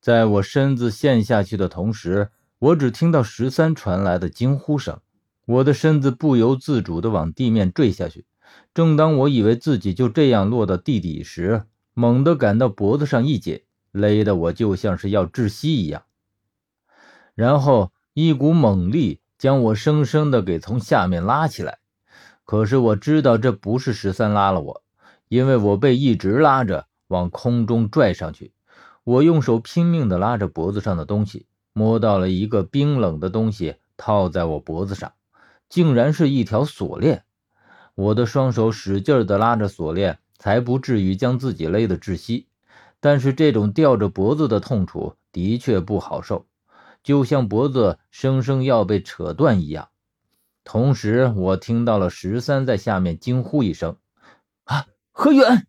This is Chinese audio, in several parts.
在我身子陷下去的同时，我只听到十三传来的惊呼声，我的身子不由自主地往地面坠下去。正当我以为自己就这样落到地底时，猛地感到脖子上一紧，勒得我就像是要窒息一样。然后一股猛力将我生生的给从下面拉起来。可是我知道这不是十三拉了我，因为我被一直拉着往空中拽上去。我用手拼命地拉着脖子上的东西，摸到了一个冰冷的东西套在我脖子上，竟然是一条锁链。我的双手使劲地拉着锁链，才不至于将自己勒得窒息。但是这种吊着脖子的痛楚的确不好受，就像脖子生生要被扯断一样。同时，我听到了十三在下面惊呼一声：“啊，何远！”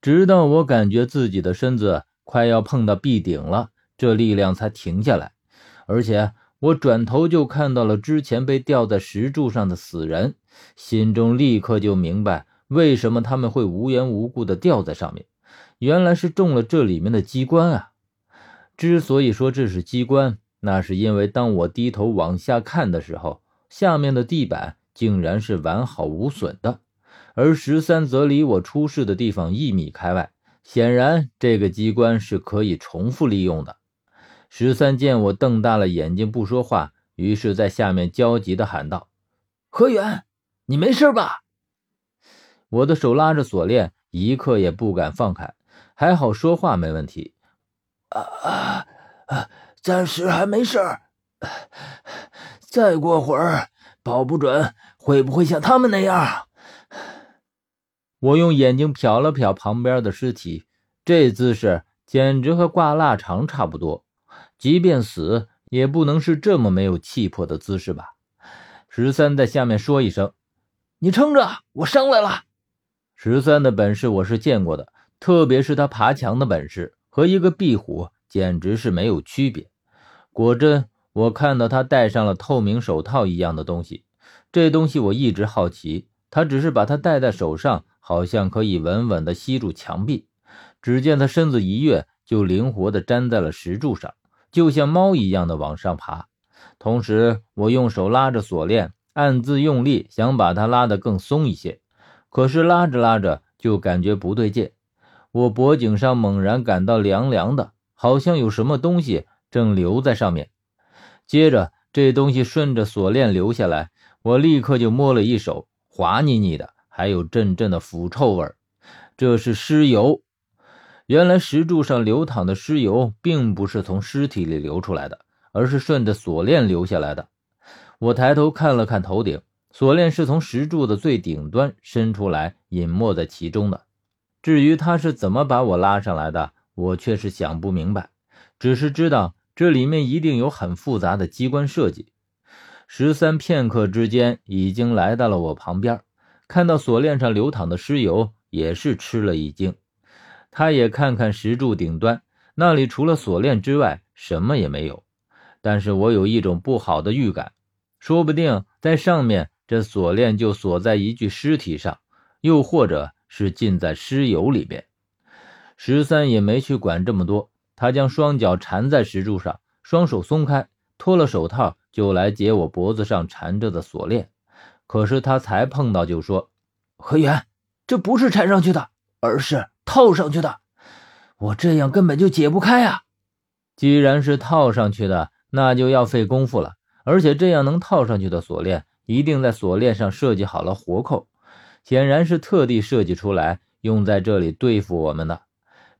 直到我感觉自己的身子快要碰到壁顶了，这力量才停下来。而且，我转头就看到了之前被吊在石柱上的死人，心中立刻就明白为什么他们会无缘无故的吊在上面，原来是中了这里面的机关啊！之所以说这是机关，那是因为当我低头往下看的时候。下面的地板竟然是完好无损的，而十三则离我出事的地方一米开外，显然这个机关是可以重复利用的。十三见我瞪大了眼睛不说话，于是在下面焦急地喊道：“何远，你没事吧？”我的手拉着锁链，一刻也不敢放开，还好说话没问题。啊啊啊！暂时还没事儿。再过会儿，保不准会不会像他们那样。我用眼睛瞟了瞟旁边的尸体，这姿势简直和挂腊肠差不多。即便死，也不能是这么没有气魄的姿势吧？十三在下面说一声：“你撑着，我上来了。”十三的本事我是见过的，特别是他爬墙的本事，和一个壁虎简直是没有区别。果真。我看到他戴上了透明手套一样的东西，这东西我一直好奇。他只是把它戴在手上，好像可以稳稳地吸住墙壁。只见他身子一跃，就灵活地粘在了石柱上，就像猫一样的往上爬。同时，我用手拉着锁链，暗自用力，想把它拉得更松一些。可是拉着拉着，就感觉不对劲。我脖颈上猛然感到凉凉的，好像有什么东西正留在上面。接着，这东西顺着锁链流下来，我立刻就摸了一手，滑腻腻的，还有阵阵的腐臭味这是尸油。原来石柱上流淌的尸油，并不是从尸体里流出来的，而是顺着锁链流下来的。我抬头看了看头顶，锁链是从石柱的最顶端伸出来，隐没在其中的。至于他是怎么把我拉上来的，我却是想不明白，只是知道。这里面一定有很复杂的机关设计。十三片刻之间已经来到了我旁边，看到锁链上流淌的尸油，也是吃了一惊。他也看看石柱顶端，那里除了锁链之外什么也没有。但是我有一种不好的预感，说不定在上面这锁链就锁在一具尸体上，又或者是浸在尸油里边。十三也没去管这么多。他将双脚缠在石柱上，双手松开，脱了手套就来解我脖子上缠着的锁链。可是他才碰到就说：“何源，这不是缠上去的，而是套上去的。我这样根本就解不开啊！既然是套上去的，那就要费功夫了。而且这样能套上去的锁链，一定在锁链上设计好了活扣，显然是特地设计出来用在这里对付我们的。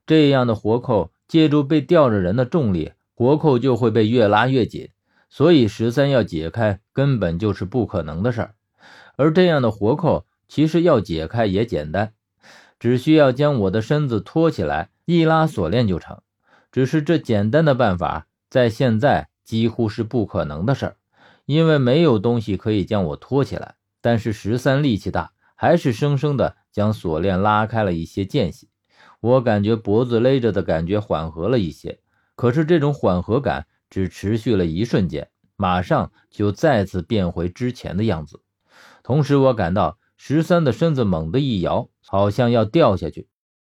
这样的活扣。”借助被吊着人的重力，活扣就会被越拉越紧，所以十三要解开根本就是不可能的事儿。而这样的活扣其实要解开也简单，只需要将我的身子托起来，一拉锁链就成。只是这简单的办法在现在几乎是不可能的事儿，因为没有东西可以将我托起来。但是十三力气大，还是生生的将锁链拉开了一些间隙。我感觉脖子勒着的感觉缓和了一些，可是这种缓和感只持续了一瞬间，马上就再次变回之前的样子。同时，我感到十三的身子猛地一摇，好像要掉下去。